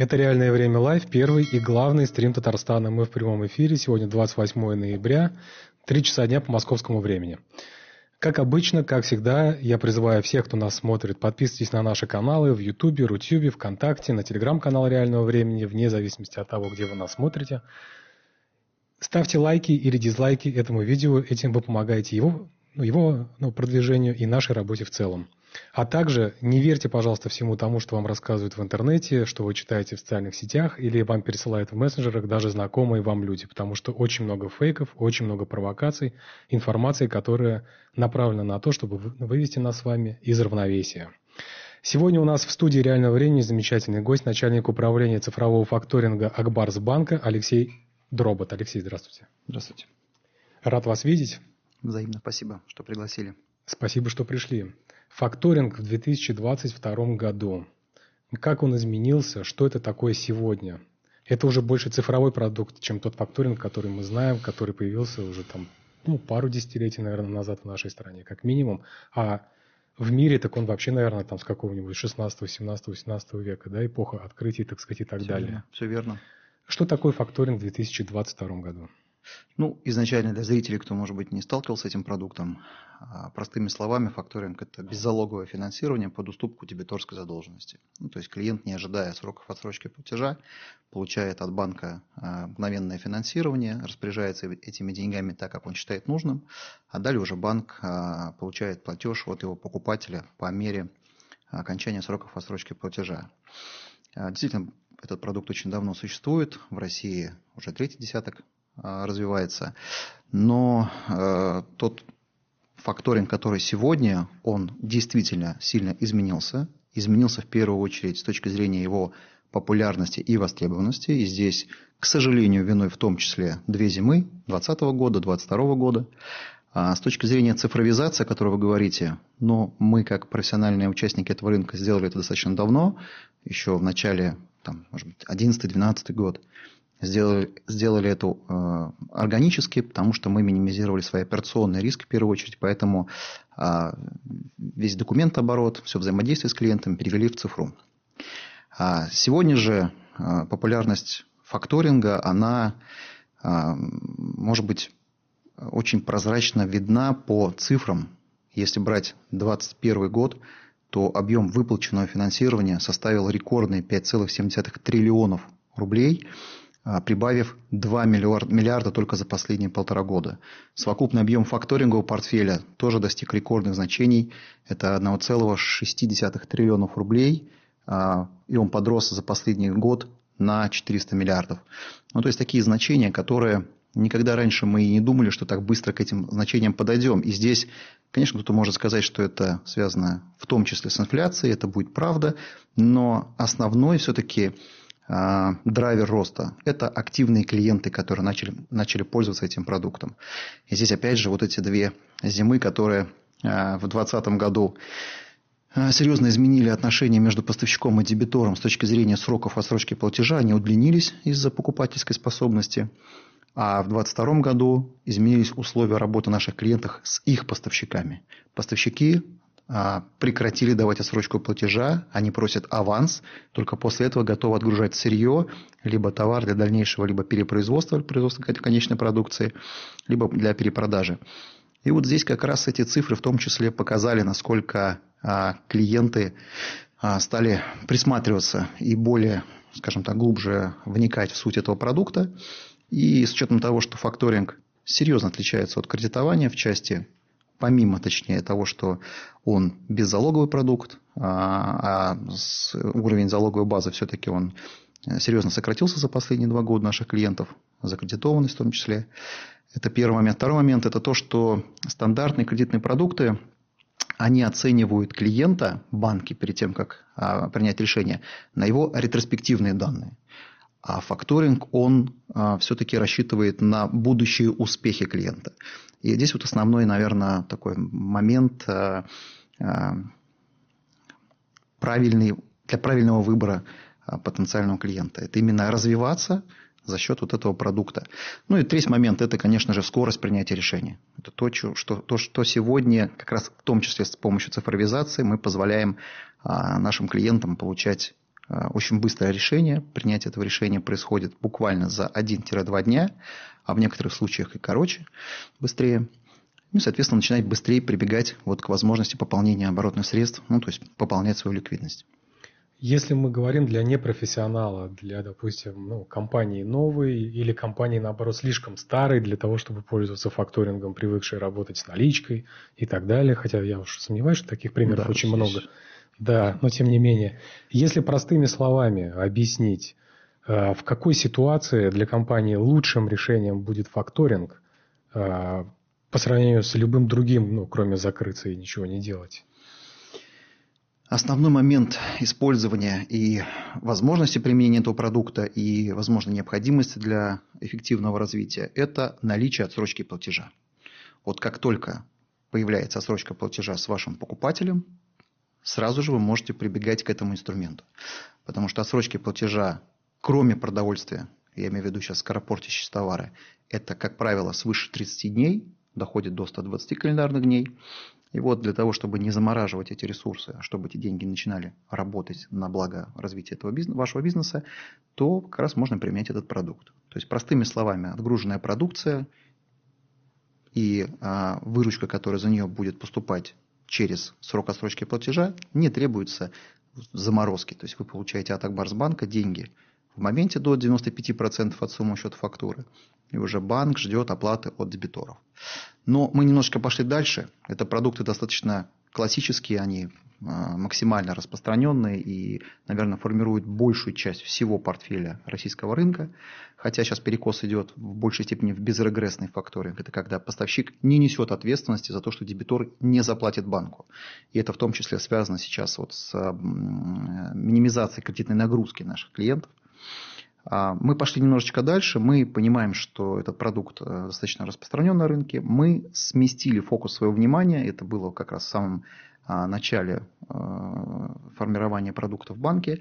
Это «Реальное время live», первый и главный стрим Татарстана. Мы в прямом эфире. Сегодня 28 ноября, 3 часа дня по московскому времени. Как обычно, как всегда, я призываю всех, кто нас смотрит, подписывайтесь на наши каналы в Ютубе, Рутюбе, ВКонтакте, на телеграм-канал «Реального времени», вне зависимости от того, где вы нас смотрите. Ставьте лайки или дизлайки этому видео, этим вы помогаете его, ну, его ну, продвижению и нашей работе в целом. А также не верьте, пожалуйста, всему тому, что вам рассказывают в интернете, что вы читаете в социальных сетях или вам пересылают в мессенджерах даже знакомые вам люди, потому что очень много фейков, очень много провокаций, информации, которая направлена на то, чтобы вывести нас с вами из равновесия. Сегодня у нас в студии реального времени замечательный гость, начальник управления цифрового факторинга Акбарсбанка Алексей Дробот. Алексей, здравствуйте. Здравствуйте. Рад вас видеть. Взаимно спасибо, что пригласили. Спасибо, что пришли. Факторинг в 2022 году. Как он изменился? Что это такое сегодня? Это уже больше цифровой продукт, чем тот факторинг, который мы знаем, который появился уже там ну, пару десятилетий, наверное, назад в нашей стране, как минимум. А в мире так он вообще, наверное, там с какого-нибудь 16, 17, 18 века, да, эпоха открытий, так сказать, и так все далее. Верно, все верно. Что такое факторинг в 2022 году? Ну, изначально для зрителей, кто, может быть, не сталкивался с этим продуктом, а, простыми словами, факторинг – это беззалоговое финансирование под уступку дебиторской задолженности. Ну, то есть клиент, не ожидая сроков отсрочки платежа, получает от банка а, мгновенное финансирование, распоряжается этими деньгами так, как он считает нужным, а далее уже банк а, получает платеж от его покупателя по мере окончания сроков отсрочки платежа. Действительно, этот продукт очень давно существует. В России уже третий десяток развивается. Но э, тот факторинг, который сегодня, он действительно сильно изменился. Изменился в первую очередь с точки зрения его популярности и востребованности. И здесь, к сожалению, виной в том числе две зимы 2020 года, 2022 года. А с точки зрения цифровизации, о которой вы говорите, но мы, как профессиональные участники этого рынка, сделали это достаточно давно, еще в начале, там, может быть, 11-12 год сделали, сделали это э, органически, потому что мы минимизировали свои операционные риски в первую очередь, поэтому э, весь документооборот, все взаимодействие с клиентом перевели в цифру. А сегодня же э, популярность факторинга, она э, может быть очень прозрачно видна по цифрам. Если брать 2021 год, то объем выплаченного финансирования составил рекордные 5,7 триллионов рублей – прибавив 2 миллиарда только за последние полтора года. Совокупный объем факторингового портфеля тоже достиг рекордных значений. Это 1,6 триллионов рублей, а, и он подрос за последний год на 400 миллиардов. Ну, то есть такие значения, которые никогда раньше мы и не думали, что так быстро к этим значениям подойдем. И здесь, конечно, кто-то может сказать, что это связано в том числе с инфляцией, это будет правда, но основной все-таки а, драйвер роста – это активные клиенты, которые начали, начали пользоваться этим продуктом. И здесь опять же вот эти две зимы, которые а, в 2020 году а, серьезно изменили отношения между поставщиком и дебитором с точки зрения сроков отсрочки платежа, они удлинились из-за покупательской способности. А в 2022 году изменились условия работы наших клиентов с их поставщиками. Поставщики а, прекратили давать отсрочку платежа, они просят аванс, только после этого готовы отгружать сырье, либо товар для дальнейшего либо перепроизводства, производства конечной продукции, либо для перепродажи. И вот здесь как раз эти цифры в том числе показали, насколько а, клиенты а, стали присматриваться и более, скажем так, глубже вникать в суть этого продукта. И с учетом того, что факторинг серьезно отличается от кредитования в части помимо, точнее, того, что он беззалоговый продукт, а, а уровень залоговой базы все-таки он серьезно сократился за последние два года наших клиентов, закредитованность в том числе. Это первый момент. Второй момент – это то, что стандартные кредитные продукты, они оценивают клиента, банки, перед тем, как а, принять решение, на его ретроспективные данные. А факторинг, он а, все-таки рассчитывает на будущие успехи клиента. И здесь вот основной, наверное, такой момент а, а, правильный, для правильного выбора а, потенциального клиента. Это именно развиваться за счет вот этого продукта. Ну и третий момент – это, конечно же, скорость принятия решения. Это то, что, то, что сегодня, как раз в том числе с помощью цифровизации, мы позволяем а, нашим клиентам получать очень быстрое решение. Принятие этого решения происходит буквально за 1-2 дня, а в некоторых случаях и короче, быстрее. Ну и, соответственно, начинать быстрее прибегать вот к возможности пополнения оборотных средств, ну, то есть пополнять свою ликвидность. Если мы говорим для непрофессионала, для, допустим, ну, компании новой или компании, наоборот, слишком старой для того, чтобы пользоваться факторингом, привыкшей работать с наличкой и так далее, хотя я уж сомневаюсь, что таких примеров да, очень здесь... много. Да, но тем не менее, если простыми словами объяснить, э, в какой ситуации для компании лучшим решением будет факторинг э, по сравнению с любым другим, ну, кроме закрыться и ничего не делать? Основной момент использования и возможности применения этого продукта и, возможно, необходимости для эффективного развития – это наличие отсрочки платежа. Вот как только появляется отсрочка платежа с вашим покупателем, сразу же вы можете прибегать к этому инструменту. Потому что отсрочки платежа, кроме продовольствия, я имею в виду сейчас скоропортящие товары, это, как правило, свыше 30 дней, доходит до 120 календарных дней. И вот для того, чтобы не замораживать эти ресурсы, а чтобы эти деньги начинали работать на благо развития этого бизнеса, вашего бизнеса, то как раз можно применять этот продукт. То есть, простыми словами, отгруженная продукция и а, выручка, которая за нее будет поступать через срок отсрочки платежа, не требуется заморозки. То есть, вы получаете от Акбарсбанка деньги в моменте до 95% от суммы счета фактуры и уже банк ждет оплаты от дебиторов. Но мы немножко пошли дальше. Это продукты достаточно классические, они максимально распространенные и, наверное, формируют большую часть всего портфеля российского рынка. Хотя сейчас перекос идет в большей степени в безрегрессный факторинг. Это когда поставщик не несет ответственности за то, что дебитор не заплатит банку. И это в том числе связано сейчас вот с минимизацией кредитной нагрузки наших клиентов. А, мы пошли немножечко дальше, мы понимаем, что этот продукт э, достаточно распространен на рынке, мы сместили фокус своего внимания, это было как раз в самом начале э, формирования продукта в банке,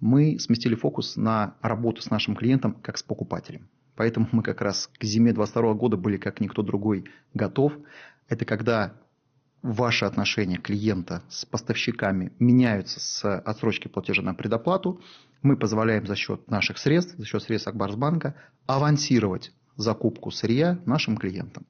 мы сместили фокус на работу с нашим клиентом как с покупателем. Поэтому мы как раз к зиме 2022 года были как никто другой готов. Это когда ваши отношения клиента с поставщиками меняются с отсрочки платежа на предоплату, мы позволяем за счет наших средств, за счет средств Акбарсбанка авансировать закупку сырья нашим клиентам.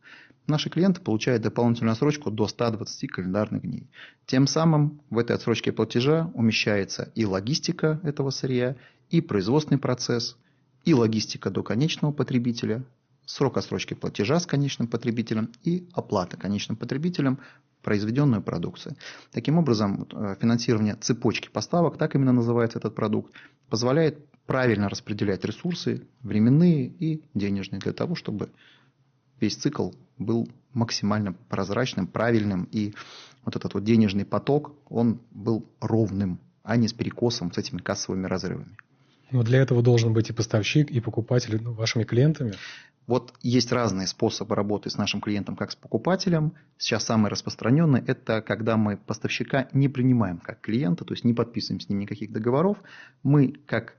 Наши клиенты получают дополнительную отсрочку до 120 календарных дней. Тем самым в этой отсрочке платежа умещается и логистика этого сырья, и производственный процесс, и логистика до конечного потребителя, срок отсрочки платежа с конечным потребителем и оплата конечным потребителем произведенную продукцию. Таким образом, э, финансирование цепочки поставок, так именно называется этот продукт, позволяет правильно распределять ресурсы, временные и денежные, для того, чтобы весь цикл был максимально прозрачным, правильным, и вот этот вот денежный поток, он был ровным, а не с перекосом, с этими кассовыми разрывами. Но для этого должен быть и поставщик, и покупатель ну, вашими клиентами? Вот есть разные способы работы с нашим клиентом, как с покупателем. Сейчас самый распространенный – это когда мы поставщика не принимаем как клиента, то есть не подписываем с ним никаких договоров. Мы как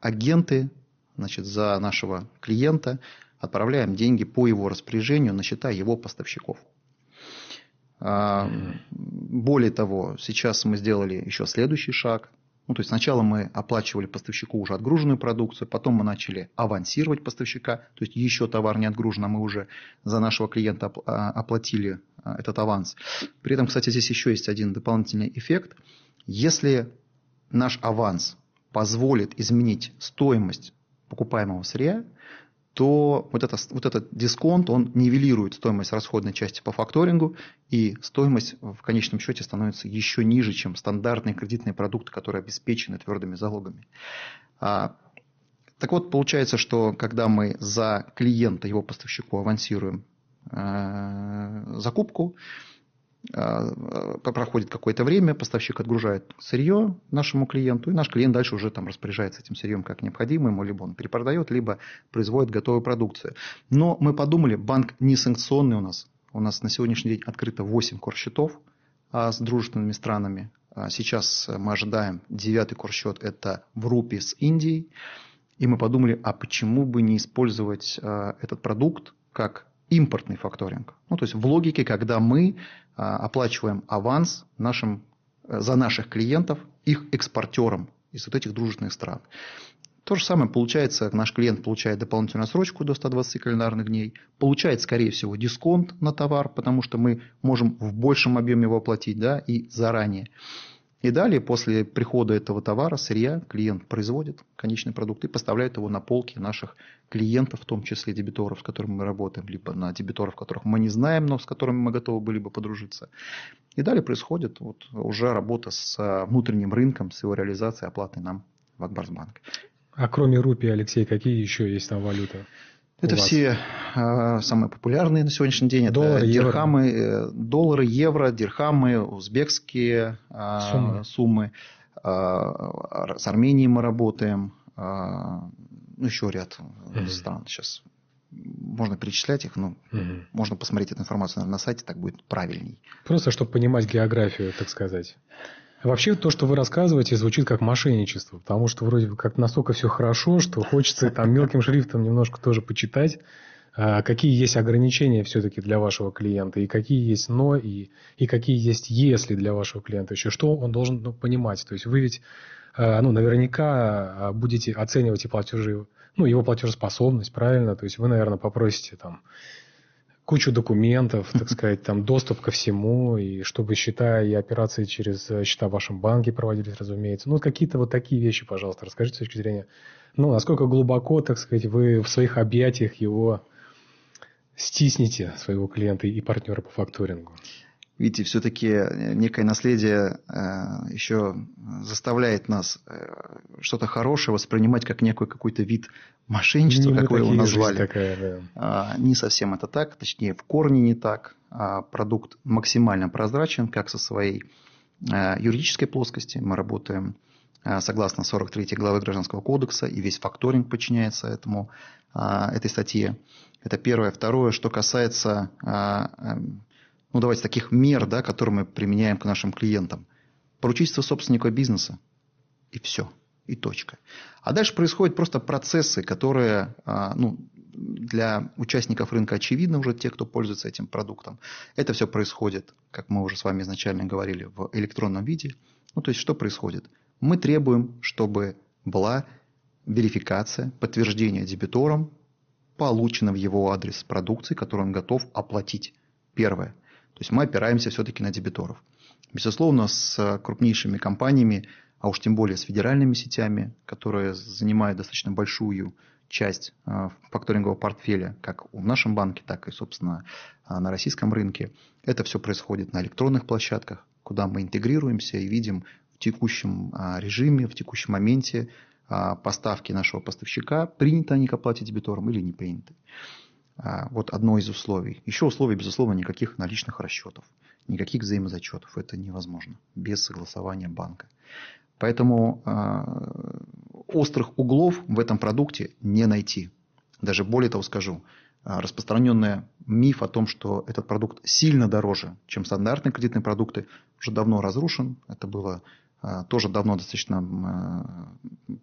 агенты значит, за нашего клиента отправляем деньги по его распоряжению на счета его поставщиков. А, более того, сейчас мы сделали еще следующий шаг – ну, то есть сначала мы оплачивали поставщику уже отгруженную продукцию, потом мы начали авансировать поставщика, то есть еще товар не отгружен, а мы уже за нашего клиента а, оплатили а, этот аванс. При этом, кстати, здесь еще есть один дополнительный эффект. Если наш аванс позволит изменить стоимость покупаемого сырья, то вот, это, вот этот дисконт, он нивелирует стоимость расходной части по факторингу, и стоимость в конечном счете становится еще ниже, чем стандартные кредитные продукты, которые обеспечены твердыми залогами. А, так вот, получается, что когда мы за клиента, его поставщику авансируем э, закупку, проходит какое-то время, поставщик отгружает сырье нашему клиенту, и наш клиент дальше уже там распоряжается этим сырьем как необходимо, ему либо он перепродает, либо производит готовую продукцию. Но мы подумали, банк не санкционный у нас. У нас на сегодняшний день открыто 8 корсчетов а, с дружественными странами. А сейчас мы ожидаем девятый корсчет, это в рупе с Индией. И мы подумали, а почему бы не использовать этот продукт как импортный факторинг. Ну, то есть в логике, когда мы а, оплачиваем аванс нашим, э, за наших клиентов, их экспортерам из вот этих дружественных стран. То же самое получается, наш клиент получает дополнительную срочку до 120 календарных дней, получает, скорее всего, дисконт на товар, потому что мы можем в большем объеме его оплатить да, и заранее. И далее, после прихода этого товара, сырья, клиент производит конечный продукт и поставляет его на полки наших клиентов, в том числе дебиторов, с которыми мы работаем, либо на дебиторов, которых мы не знаем, но с которыми мы готовы были бы подружиться. И далее происходит вот уже работа с внутренним рынком, с его реализацией оплаты нам в Акбарсбанк. А кроме рупии, Алексей, какие еще есть там валюты? Это все э, самые популярные на сегодняшний день. Доллары, это дирхамы, евро. Э, доллары, евро, дирхамы, узбекские э, суммы. суммы. Э, с Арменией мы работаем. Ну, еще ряд угу. стран сейчас. Можно перечислять их, но угу. можно посмотреть эту информацию наверное, на сайте, так будет правильней. Просто, чтобы понимать географию, так сказать. Вообще то, что вы рассказываете, звучит как мошенничество, потому что вроде бы как настолько все хорошо, что хочется там мелким шрифтом немножко тоже почитать, а, какие есть ограничения все-таки для вашего клиента, и какие есть но, и, и какие есть если для вашего клиента еще, что он должен ну, понимать. То есть вы ведь а, ну, наверняка а, будете оценивать и платежи, ну, его платежеспособность, правильно? То есть вы, наверное, попросите там кучу документов, так сказать, там доступ ко всему, и чтобы счета и операции через э, счета в вашем банке проводились, разумеется. Ну, какие-то вот такие вещи, пожалуйста, расскажите с точки зрения, ну, насколько глубоко, так сказать, вы в своих объятиях его стисните, своего клиента и партнера по факторингу. Видите, все-таки э, некое наследие э, еще заставляет нас что-то хорошее воспринимать как некий какой-то вид мошенничества, не как вы его назвали. Такая, да. А, не совсем это так, точнее в корне не так. А продукт максимально прозрачен, как со своей а, юридической плоскости. Мы работаем согласно 43 главы Гражданского кодекса, и весь факторинг подчиняется этому, этой статье. Это первое. Второе, что касается ну, давайте, таких мер, да, которые мы применяем к нашим клиентам. Поручительство собственника бизнеса. И все и точка. А дальше происходят просто процессы, которые а, ну, для участников рынка очевидны уже, те, кто пользуется этим продуктом. Это все происходит, как мы уже с вами изначально говорили, в электронном виде. Ну, то есть, что происходит? Мы требуем, чтобы была верификация, подтверждение дебитором, получено в его адрес продукции, которую он готов оплатить. Первое. То есть мы опираемся все-таки на дебиторов. Безусловно, с крупнейшими компаниями а уж тем более с федеральными сетями, которые занимают достаточно большую часть а, факторингового портфеля, как в нашем банке, так и, собственно, а, на российском рынке. Это все происходит на электронных площадках, куда мы интегрируемся и видим в текущем режиме, в текущем моменте поставки нашего поставщика, приняты они к оплате дебитором или не приняты. Вот одно из условий. Еще условие, безусловно, никаких наличных расчетов, никаких взаимозачетов. Это невозможно без согласования банка. Поэтому э, острых углов в этом продукте не найти. Даже более того скажу, э, распространенный миф о том, что этот продукт сильно дороже, чем стандартные кредитные продукты, уже давно разрушен. Это было тоже давно достаточно,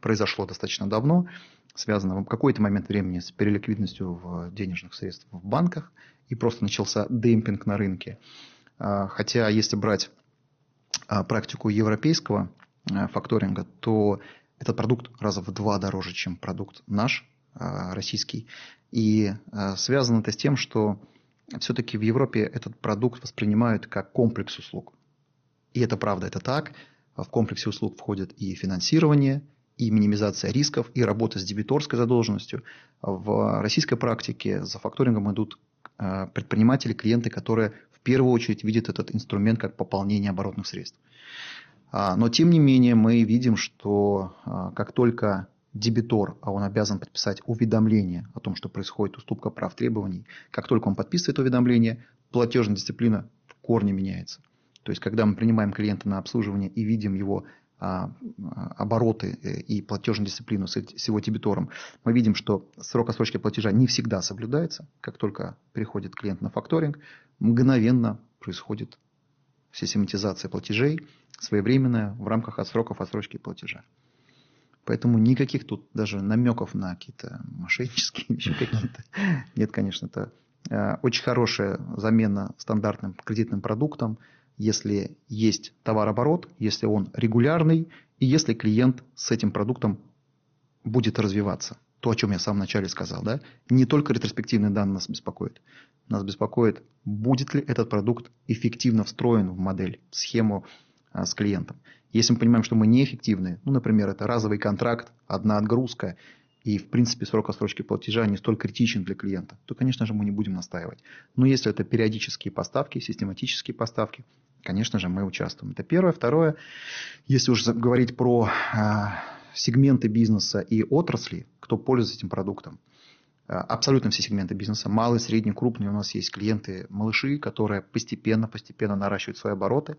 произошло достаточно давно, связано в какой-то момент времени с переликвидностью в денежных средств в банках, и просто начался демпинг на рынке. Хотя, если брать практику европейского Э, факторинга, то этот продукт раза в два дороже, чем продукт наш, э, российский. И э, связано это с тем, что все-таки в Европе этот продукт воспринимают как комплекс услуг. И это правда, это так. В комплексе услуг входит и финансирование, и минимизация рисков, и работа с дебиторской задолженностью. В российской практике за факторингом идут предприниматели, клиенты, которые в первую очередь видят этот инструмент как пополнение оборотных средств. А, но тем не менее мы видим, что а, как только дебитор, а он обязан подписать уведомление о том, что происходит уступка прав требований, как только он подписывает уведомление, платежная дисциплина в корне меняется. То есть, когда мы принимаем клиента на обслуживание и видим его а, обороты э, и платежную дисциплину с его дебитором, мы видим, что срок отсрочки платежа не всегда соблюдается. Как только приходит клиент на факторинг, мгновенно происходит систематизация платежей, своевременная в рамках отсроков отсрочки платежа. Поэтому никаких тут даже намеков на какие-то мошеннические вещи какие-то нет, конечно. Это э, очень хорошая замена стандартным кредитным продуктам. Если есть товарооборот, если он регулярный и если клиент с этим продуктом будет развиваться. То, о чем я в самом начале сказал. Да? Не только ретроспективные данные нас беспокоят. Нас беспокоит, будет ли этот продукт эффективно встроен в модель, в схему а, с клиентом. Если мы понимаем, что мы неэффективны, ну, например, это разовый контракт, одна отгрузка, и, в принципе, срок отсрочки платежа не столь критичен для клиента, то, конечно же, мы не будем настаивать. Но если это периодические поставки, систематические поставки, конечно же, мы участвуем. Это первое. Второе, если уже говорить про а, сегменты бизнеса и отрасли, кто пользуется этим продуктом, абсолютно все сегменты бизнеса, малый, средний, крупный. У нас есть клиенты малыши, которые постепенно, постепенно наращивают свои обороты.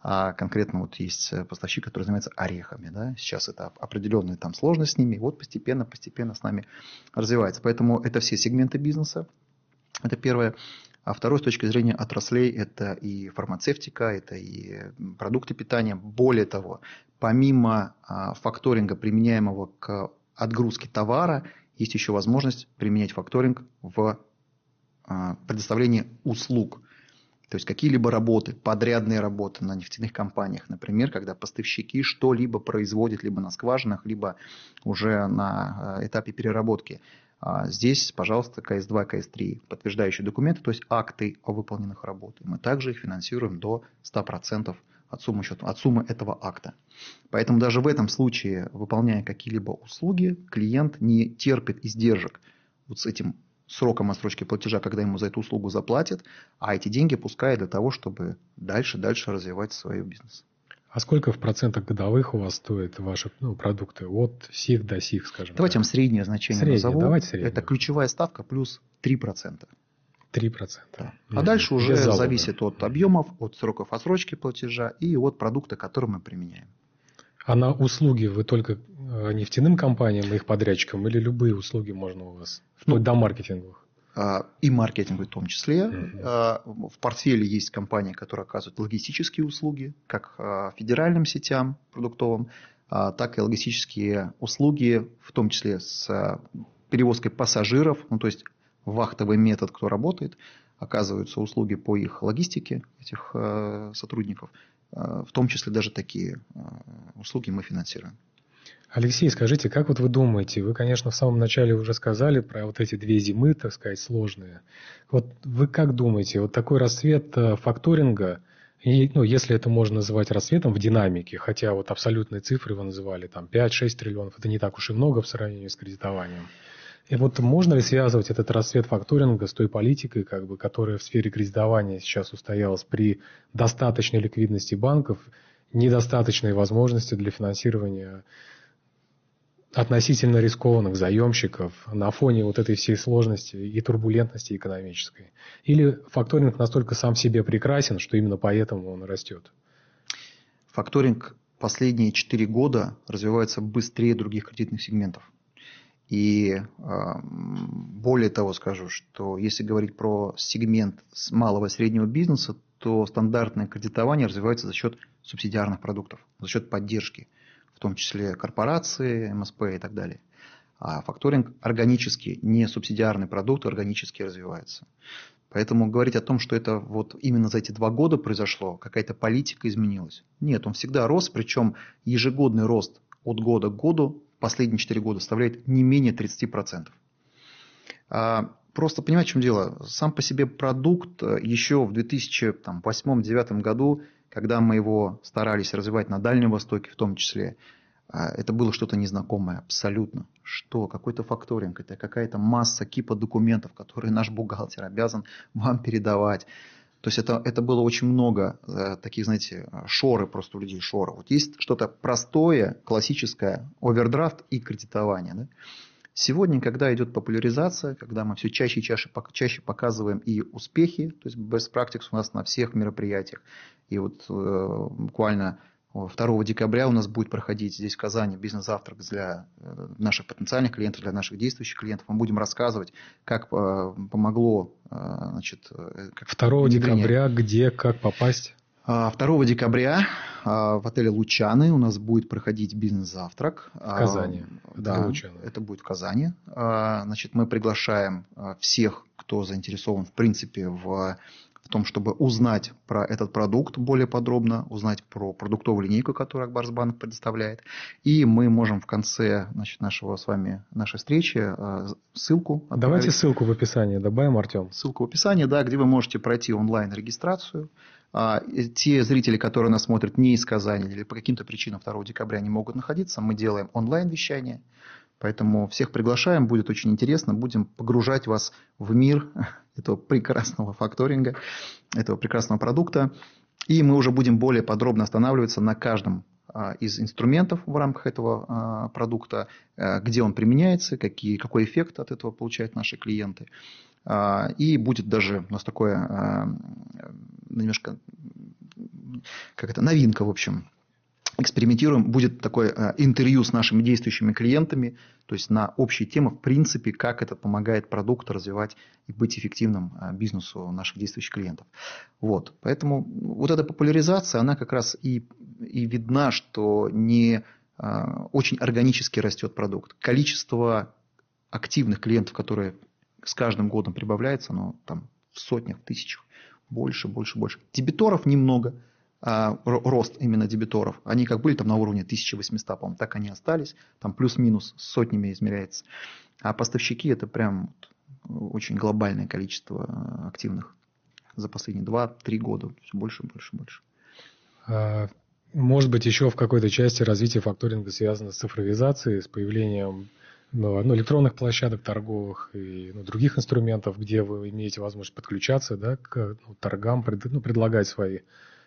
А конкретно вот есть поставщик, который занимается орехами. Да? Сейчас это определенная там сложность с ними. Вот постепенно, постепенно с нами развивается. Поэтому это все сегменты бизнеса. Это первое. А второе, с точки зрения отраслей, это и фармацевтика, это и продукты питания. Более того, помимо а, факторинга, применяемого к отгрузке товара, есть еще возможность применять факторинг в а, предоставлении услуг. То есть какие-либо работы, подрядные работы на нефтяных компаниях, например, когда поставщики что-либо производят либо на скважинах, либо уже на а, этапе переработки. А здесь, пожалуйста, КС-2, КС-3, подтверждающие документы, то есть акты о выполненных работах. Мы также их финансируем до 100% от суммы, от суммы этого акта. Поэтому даже в этом случае, выполняя какие-либо услуги, клиент не терпит издержек вот с этим сроком отсрочки платежа, когда ему за эту услугу заплатят, а эти деньги пускает для того, чтобы дальше-дальше развивать свой бизнес. А сколько в процентах годовых у вас стоят ваши ну, продукты от сих до сих, скажем Давайте так? вам среднее значение среднее, назову. Давайте среднее. Это ключевая ставка плюс 3%. 3%. Да. А дальше уже зависит от объемов, от сроков отсрочки платежа и от продукта, который мы применяем. А на услуги вы только э, нефтяным компаниям, их подрядчикам, или любые услуги можно у вас, вплоть ну, до маркетинговых? А, и маркетинг в том числе. Uh-huh. В портфеле есть компании, которые оказывают логистические услуги, как а, федеральным сетям продуктовым, так и логистические услуги, в том числе с перевозкой пассажиров, ну, то есть вахтовый метод, кто работает, оказываются услуги по их логистике этих сотрудников, в том числе даже такие услуги мы финансируем. Алексей, скажите, как вот вы думаете, вы, конечно, в самом начале уже сказали про вот эти две зимы, так сказать, сложные. Вот вы как думаете, вот такой расцвет э, факторинга, и, ну, если это можно называть расцветом в динамике, хотя вот абсолютные цифры вы называли, там 5-6 триллионов, это не так уж и много в сравнении с кредитованием. И вот можно ли связывать этот расцвет факторинга с той политикой, как бы, которая в сфере кредитования сейчас устоялась при достаточной ликвидности банков, недостаточной возможности для финансирования относительно рискованных заемщиков на фоне вот этой всей сложности и турбулентности экономической? Или факторинг настолько сам себе прекрасен, что именно поэтому он растет? Факторинг последние 4 года развивается быстрее других кредитных сегментов. И более того скажу, что если говорить про сегмент малого и среднего бизнеса, то стандартное кредитование развивается за счет субсидиарных продуктов, за счет поддержки в том числе корпорации, МСП и так далее. А факторинг органически, не субсидиарный продукт, органически развивается. Поэтому говорить о том, что это вот именно за эти два года произошло, какая-то политика изменилась. Нет, он всегда рос, причем ежегодный рост от года к году, последние 4 года, составляет не менее 30%. А, просто понимаете, в чем дело? Сам по себе продукт э, еще в 2008-2009 году когда мы его старались развивать на Дальнем Востоке в том числе, а, это было что-то незнакомое абсолютно. Что? Какой-то факторинг, это какая-то масса кипа документов, которые наш бухгалтер обязан вам передавать. То есть это, это было очень много э, таких, знаете, шоры просто у людей, шоры. Вот есть что-то простое, классическое, овердрафт и кредитование. Да? Сегодня, когда идет популяризация, когда мы все чаще и чаще, чаще показываем и успехи, то есть best practice у нас на всех мероприятиях, и вот э, буквально 2 декабря у нас будет проходить здесь в Казани бизнес-завтрак для э, наших потенциальных клиентов, для наших действующих клиентов. Мы будем рассказывать, как э, помогло... Э, значит, как 2 декабря где, как попасть? 2 а, декабря а, в отеле «Лучаны» у нас будет проходить бизнес-завтрак. В Казани. А, да, Лучаны. это будет в Казани. Значит, мы приглашаем всех, кто заинтересован, в принципе, в о том, чтобы узнать про этот продукт более подробно, узнать про продуктовую линейку, которую Акбарсбанк предоставляет. И мы можем в конце значит, нашего с вами, нашей встречи э, ссылку отправить. Давайте ссылку в описании добавим, Артем. Ссылку в описании, да, где вы можете пройти онлайн-регистрацию. А, те зрители, которые нас смотрят не из Казани или по каким-то причинам 2 декабря не могут находиться, мы делаем онлайн-вещание. Поэтому всех приглашаем, будет очень интересно. Будем погружать вас в мир этого прекрасного факторинга, этого прекрасного продукта. И мы уже будем более подробно останавливаться на каждом а, из инструментов в рамках этого а, продукта, а, где он применяется, какие, какой эффект от этого получают наши клиенты. И будет даже у нас такое немножко как это, новинка, в общем, экспериментируем, будет такое э, интервью с нашими действующими клиентами, то есть на общие темы, в принципе, как это помогает продукту развивать и быть эффективным э, бизнесу наших действующих клиентов. Вот. Поэтому вот эта популяризация, она как раз и, и видна, что не э, очень органически растет продукт. Количество активных клиентов, которые с каждым годом прибавляется, оно там в сотнях, в тысячах, больше, больше, больше. Дебиторов немного – рост именно дебиторов. Они как были там на уровне 1800, по-моему, так они остались. Там плюс-минус сотнями измеряется. А поставщики это прям очень глобальное количество а, активных за последние 2-3 года. Все больше, больше, больше. А, может быть, еще в какой-то части развития факторинга связано с цифровизацией, с появлением ну, ну, электронных площадок торговых и ну, других инструментов, где вы имеете возможность подключаться да, к ну, торгам, пред, ну, предлагать свои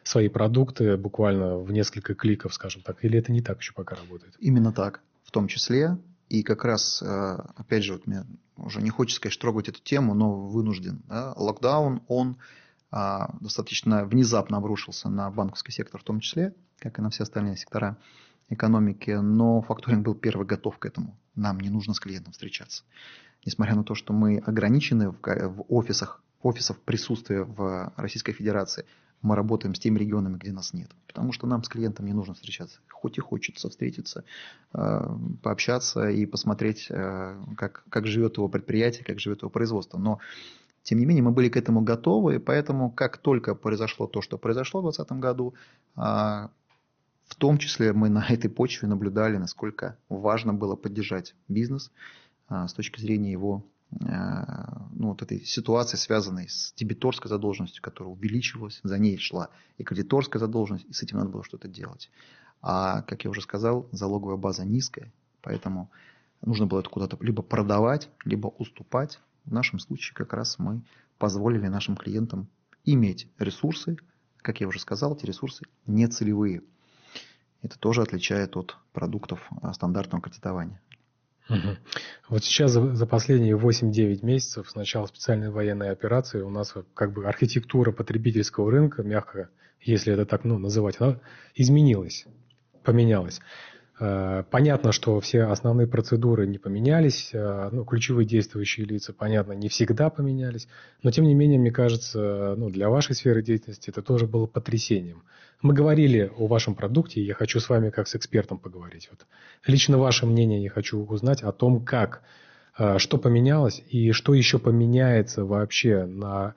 свои продукты буквально в несколько кликов, скажем так? Или это не так еще пока работает? Именно так, в том числе. И как раз, э, опять же, вот мне уже не хочется, конечно, трогать эту тему, но вынужден. Да? Локдаун, он а, достаточно внезапно обрушился на банковский сектор в том числе, как и на все остальные сектора экономики, но факторинг был первый готов к этому. Нам не нужно с клиентом встречаться. Несмотря на то, что мы ограничены в, в офисах, офисов присутствия в Российской Федерации, мы работаем с теми регионами, где нас нет. Потому что нам с клиентом не нужно встречаться. Хоть и хочется встретиться, э, пообщаться и посмотреть, э, как, как живет его предприятие, как живет его производство. Но, тем не менее, мы были к этому готовы, и поэтому, как только произошло то, что произошло в 2020 году, а, в том числе мы на этой почве наблюдали, насколько важно было поддержать бизнес с точки зрения его Э, ну, вот этой ситуации, связанной с дебиторской задолженностью, которая увеличивалась, за ней шла и кредиторская задолженность, и с этим надо было что-то делать. А, как я уже сказал, залоговая база низкая, поэтому нужно было это куда-то либо продавать, либо уступать. В нашем случае как раз мы позволили нашим клиентам иметь ресурсы, как я уже сказал, эти ресурсы не целевые. Это тоже отличает от продуктов стандартного кредитования. Вот сейчас за, за последние 8-9 месяцев с начала специальной военной операции у нас как бы архитектура потребительского рынка, мягко, если это так ну, называть, она изменилась, поменялась. Э, понятно, что все основные процедуры не поменялись, э, ну, ключевые действующие лица, понятно, не всегда поменялись, но тем не менее, мне кажется, ну, для вашей сферы деятельности это тоже было потрясением. Мы говорили о вашем продукте, и я хочу с вами как с экспертом поговорить. Вот. Лично ваше мнение я хочу узнать о том, как, э, что поменялось и что еще поменяется вообще на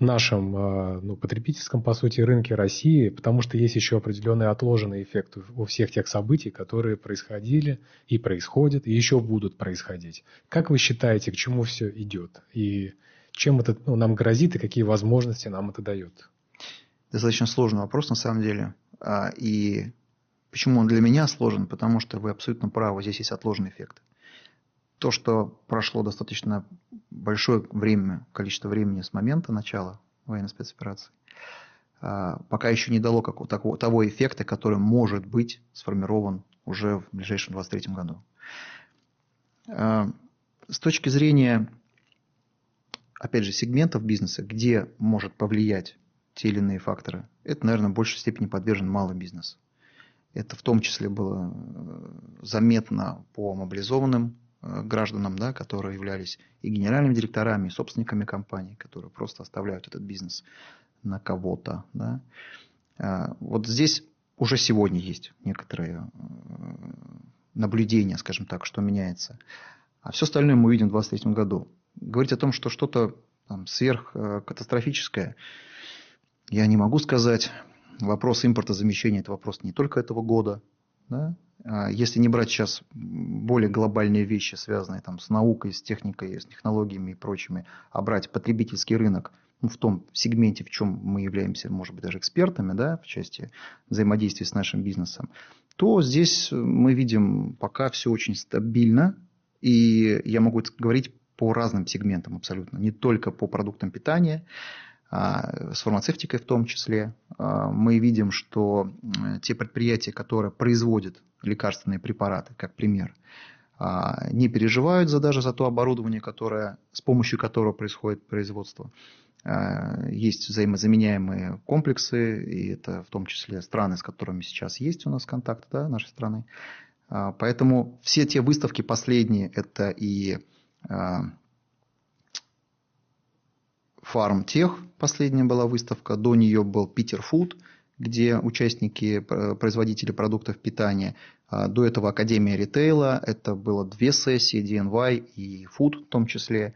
нашем а, ну, потребительском, по сути, рынке России, потому что есть еще определенный отложенный эффект у всех тех событий, которые происходили и происходят, и еще будут происходить. Как вы считаете, к чему все идет? И чем это ну, нам грозит, и какие возможности нам это дает? Достаточно сложный вопрос, на самом деле. А, и почему он для меня сложен? Потому что вы абсолютно правы, здесь есть отложенный эффект то, что прошло достаточно большое время, количество времени с момента начала военной спецоперации, а, пока еще не дало такого, того эффекта, который может быть сформирован уже в ближайшем 23 году. А, с точки зрения, опять же, сегментов бизнеса, где может повлиять те или иные факторы, это, наверное, в большей степени подвержен малый бизнес. Это в том числе было э, заметно по мобилизованным гражданам, да, которые являлись и генеральными директорами, и собственниками компаний, которые просто оставляют этот бизнес на кого-то. Да. А, вот здесь уже сегодня есть некоторые э, наблюдения, скажем так, что меняется. А все остальное мы увидим в 2023 году. Говорить о том, что что-то сверхкатастрофическое, Я не могу сказать. Вопрос импортозамещения – это вопрос не только этого года. Да? А если не брать сейчас более глобальные вещи, связанные там, с наукой, с техникой, с технологиями и прочими, а брать потребительский рынок ну, в том сегменте, в чем мы являемся, может быть, даже экспертами да, в части взаимодействия с нашим бизнесом, то здесь мы видим пока все очень стабильно. И я могу говорить по разным сегментам абсолютно, не только по продуктам питания, а, с фармацевтикой в том числе. А, мы видим, что те предприятия, которые производят лекарственные препараты, как пример, а, не переживают за, даже за то оборудование, которое, с помощью которого происходит производство. Есть взаимозаменяемые комплексы, и это в том числе страны, с которыми сейчас есть у нас контакт да, нашей страны. Поэтому все те выставки последние, это и Фармтех, последняя была выставка, до нее был Питер Фуд, где участники, э, производители продуктов питания, а, до этого Академия ритейла, это было две сессии, DNY и Food в том числе.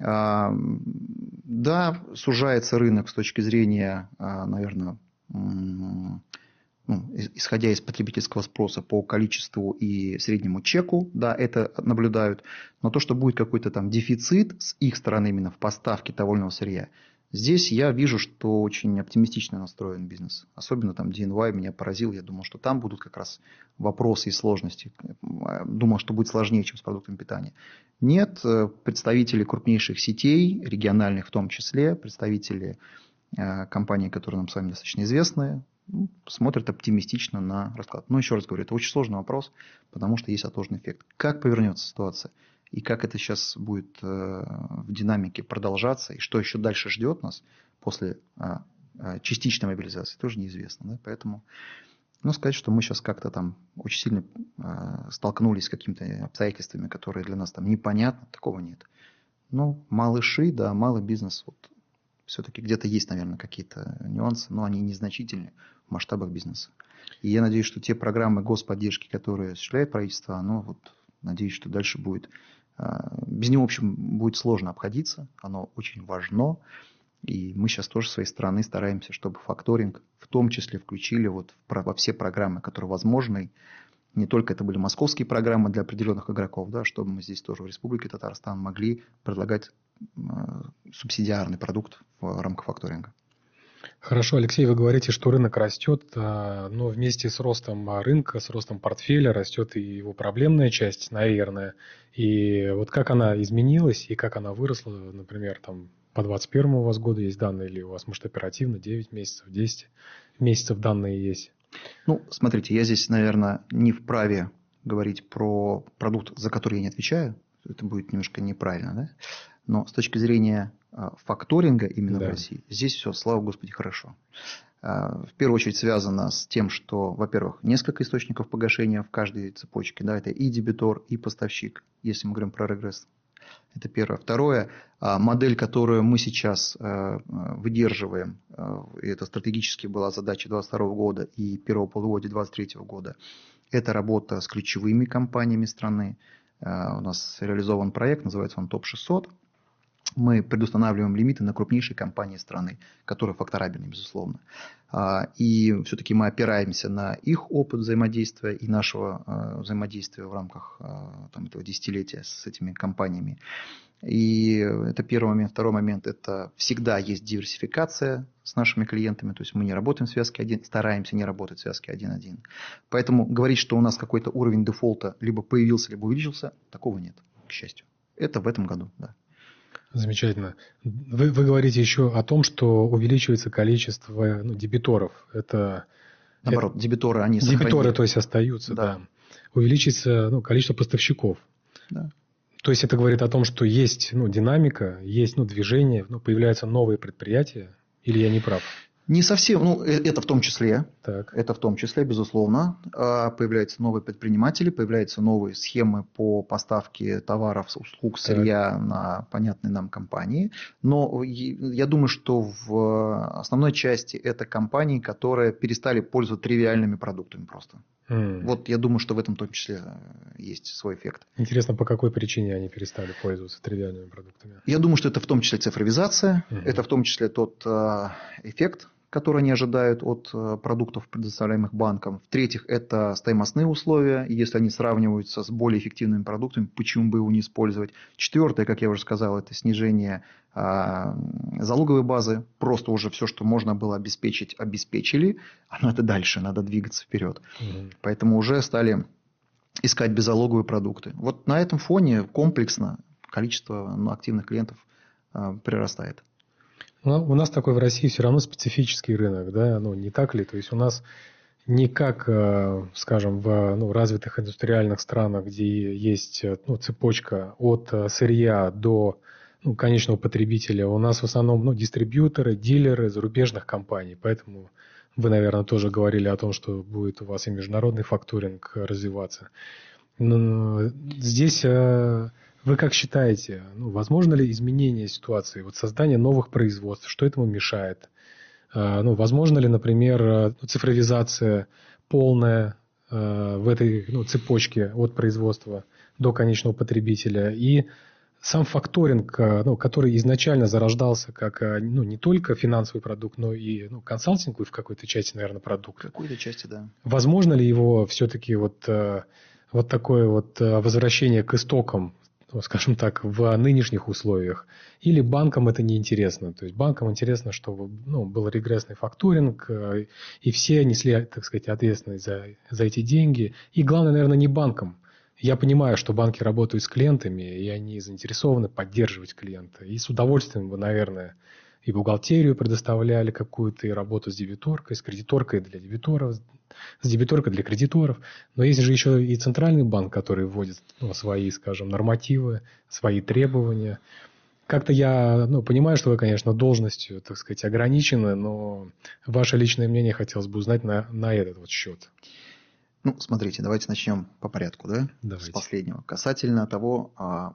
А, да, сужается рынок с точки зрения, а, наверное, ну, исходя из потребительского спроса по количеству и среднему чеку, да, это наблюдают. Но то, что будет какой-то там дефицит с их стороны именно в поставке того сырья, здесь я вижу, что очень оптимистично настроен бизнес. Особенно там DNY меня поразил. Я думал, что там будут как раз вопросы и сложности. Думал, что будет сложнее, чем с продуктами питания. Нет, представители крупнейших сетей, региональных в том числе, представители э, компаний, которые нам с вами достаточно известны, ну, смотрят оптимистично на расклад. Но еще раз говорю, это очень сложный вопрос, потому что есть отложенный эффект. Как повернется ситуация? И как это сейчас будет э, в динамике продолжаться, и что еще дальше ждет нас после а, а, частичной мобилизации, тоже неизвестно. Да? Поэтому ну, сказать, что мы сейчас как-то там очень сильно э, столкнулись с какими-то обстоятельствами, которые для нас там непонятны, такого нет. Ну, малыши, да, малый бизнес, вот все-таки где-то есть, наверное, какие-то нюансы, но они незначительны в масштабах бизнеса. И я надеюсь, что те программы господдержки, которые осуществляет правительство, оно вот, надеюсь, что дальше будет, а, без него, в общем, будет сложно обходиться, оно очень важно, и мы сейчас тоже с своей стороны стараемся, чтобы факторинг в том числе включили вот во все программы, которые возможны, не только это были московские программы для определенных игроков, да, чтобы мы здесь тоже в Республике Татарстан могли предлагать э, субсидиарный продукт в рамках факторинга. Хорошо, Алексей, вы говорите, что рынок растет, а, но вместе с ростом рынка, с ростом портфеля растет и его проблемная часть, наверное. И вот как она изменилась и как она выросла, например, там по 2021 у вас году есть данные, или у вас, может, оперативно 9 месяцев, 10 месяцев данные есть? Ну, смотрите, я здесь, наверное, не вправе говорить про продукт, за который я не отвечаю. Это будет немножко неправильно, да? Но с точки зрения факторинга именно да. в России, здесь все, слава Господи, хорошо. А, в первую очередь связано с тем, что, во-первых, несколько источников погашения в каждой цепочке. Да, это и дебитор, и поставщик, если мы говорим про регресс. Это первое. Второе, а, модель, которую мы сейчас а, выдерживаем, а, и это стратегически была задача 2022 года и первого полугодия 2023 года, это работа с ключевыми компаниями страны. У нас реализован проект, называется он ТОП-600 мы предустанавливаем лимиты на крупнейшие компании страны, которые факторабельны, безусловно. А, и все-таки мы опираемся на их опыт взаимодействия и нашего а, взаимодействия в рамках а, там, этого десятилетия с этими компаниями. И это первый момент. Второй момент – это всегда есть диверсификация с нашими клиентами. То есть мы не работаем в связке один, стараемся не работать в связке один-один. Поэтому говорить, что у нас какой-то уровень дефолта либо появился, либо увеличился, такого нет, к счастью. Это в этом году, да. Замечательно. Вы, вы говорите еще о том, что увеличивается количество ну, дебиторов. Это наоборот, это, дебиторы они дебиторы, то есть остаются, да. да. Увеличится ну, количество поставщиков. Да. То есть это говорит о том, что есть ну, динамика, есть ну, движение, ну, появляются новые предприятия, или я не прав? Не совсем, ну, э, это в том числе. Так. Это в том числе, безусловно. А, появляются новые предприниматели, появляются новые схемы по поставке товаров, услуг, сырья так. на понятные нам компании. Но я думаю, что в основной части это компании, которые перестали пользоваться тривиальными продуктами просто. Mm. Вот я думаю, что в этом в том числе э, есть свой эффект. Интересно, по какой причине они перестали пользоваться тривиальными продуктами? Я думаю, что это в том числе цифровизация, mm-hmm. это в том числе тот э, эффект, которые они ожидают от э, продуктов, предоставляемых банком. В-третьих, это стоимостные условия, если они сравниваются с более эффективными продуктами, почему бы его не использовать. Четвертое, как я уже сказал, это снижение а, залоговой базы. Просто уже все, что можно было обеспечить, обеспечили, а надо дальше, надо двигаться вперед. Угу. Поэтому уже стали искать беззалоговые продукты. Вот на этом фоне комплексно количество ну, активных клиентов а, прирастает. Ну, у нас такой в России все равно специфический рынок, да, ну не так ли? То есть у нас не как, э, скажем, в ну, развитых индустриальных странах, где есть э, ну, цепочка от э, сырья до ну, конечного потребителя. У нас в основном ну, дистрибьюторы, дилеры зарубежных компаний. Поэтому вы, наверное, тоже говорили о том, что будет у вас и международный факторинг развиваться. Но здесь вы как считаете, ну, возможно ли изменение ситуации, вот создание новых производств, что этому мешает? А, ну, возможно ли, например, э, цифровизация полная э, в этой ну, цепочке от производства до конечного потребителя? И сам факторинг, э, ну, который изначально зарождался как ну, не только финансовый продукт, но и ну, консалтинговый в какой-то части, наверное, продукт. В какой-то части, да. Возможно ли его все-таки вот, вот такое вот возвращение к истокам ну, скажем так, в нынешних условиях. Или банкам это не интересно. То есть банкам интересно, чтобы ну, был регрессный факторинг, э, и все несли, так сказать, ответственность за, за эти деньги. И главное, наверное, не банкам. Я понимаю, что банки работают с клиентами, и они заинтересованы поддерживать клиента. И с удовольствием бы, наверное, и бухгалтерию предоставляли какую-то, и работу с дебиторкой, с кредиторкой для дебиторов, с дебиторкой для кредиторов. Но есть же еще и центральный банк, который вводит ну, свои, скажем, нормативы, свои требования. Как-то я ну, понимаю, что вы, конечно, должностью, так сказать, ограничены, но ваше личное мнение хотелось бы узнать на, на этот вот счет. Ну, смотрите, давайте начнем по порядку, да? Давайте. С последнего. Касательно того, а,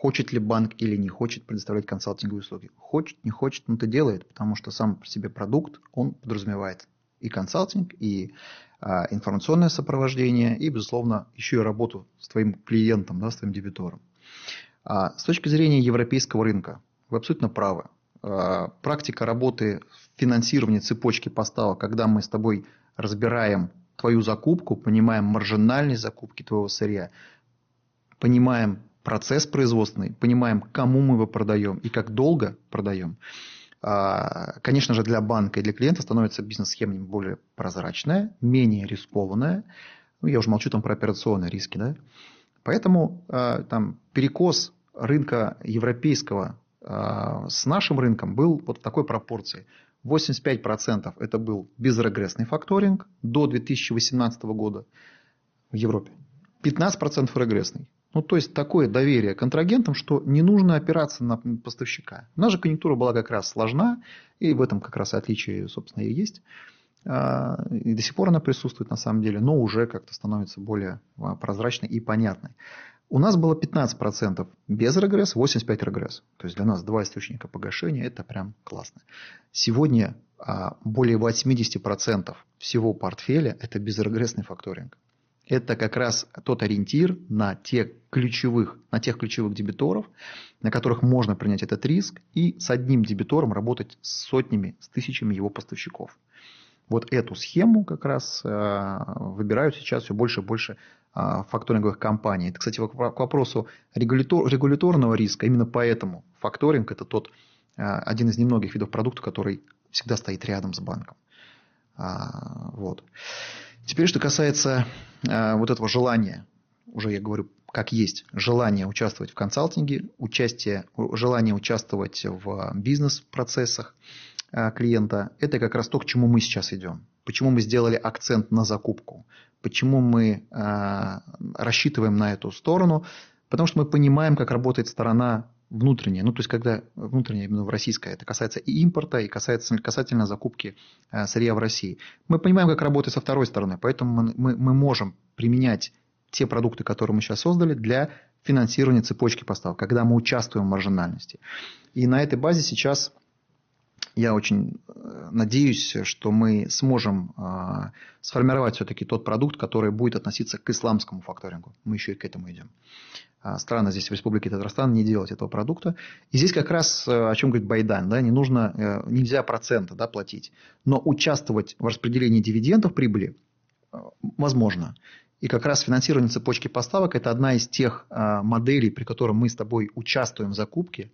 хочет ли банк или не хочет предоставлять консалтинговые услуги. Хочет, не хочет, но это делает, потому что сам по себе продукт, он подразумевает и консалтинг, и а, информационное сопровождение, и, безусловно, еще и работу с твоим клиентом, да, с твоим дебитором. А, с точки зрения европейского рынка, вы абсолютно правы. А, практика работы в финансировании цепочки поставок, когда мы с тобой разбираем твою закупку, понимаем маржинальность закупки твоего сырья, понимаем процесс производственный, понимаем, кому мы его продаем и как долго продаем, а, конечно же, для банка и для клиента становится бизнес-схема более прозрачная, менее рискованная. Ну, я уже молчу там про операционные риски. Да? Поэтому а, там перекос рынка европейского а, с нашим рынком был вот в такой пропорции. 85% это был безрегрессный факторинг до 2018 года в Европе. 15% регрессный. Ну, то есть такое доверие контрагентам, что не нужно опираться на поставщика. Же конъюнктура была как раз сложна, и в этом как раз отличие, собственно, и есть. А, и до сих пор она присутствует на самом деле, но уже как-то становится более а, прозрачной и понятной. У нас было 15% без регресса, 85% регресс. То есть для нас два источника погашения – это прям классно. Сегодня а, более 80% всего портфеля – это безрегрессный факторинг это как раз тот ориентир на, те ключевых, на тех ключевых дебиторов, на которых можно принять этот риск и с одним дебитором работать с сотнями, с тысячами его поставщиков. Вот эту схему как раз э, выбирают сейчас все больше и больше э, факторинговых компаний. Это, кстати, к вопросу регулятор, регуляторного риска. Именно поэтому факторинг – это тот э, один из немногих видов продукта, который всегда стоит рядом с банком. А, вот. Теперь, что касается э, вот этого желания, уже я говорю, как есть, желание участвовать в консалтинге, участие, желание участвовать в бизнес-процессах э, клиента, это как раз то, к чему мы сейчас идем. Почему мы сделали акцент на закупку, почему мы э, рассчитываем на эту сторону, потому что мы понимаем, как работает сторона внутреннее, ну то есть когда внутреннее именно в российское, это касается и импорта, и касается касательно закупки э, сырья в России. Мы понимаем, как работает со второй стороны, поэтому мы, мы, мы можем применять те продукты, которые мы сейчас создали, для финансирования цепочки поставок, когда мы участвуем в маржинальности. И на этой базе сейчас я очень э, надеюсь, что мы сможем э, сформировать все-таки тот продукт, который будет относиться к исламскому факторингу. Мы еще и к этому идем. А, странно здесь в Республике Татарстан не делать этого продукта. И здесь как раз о чем говорит Байдан, да, не нужно, нельзя процента да, платить, но участвовать в распределении дивидендов прибыли возможно. И как раз финансирование цепочки поставок – это одна из тех моделей, при которой мы с тобой участвуем в закупке.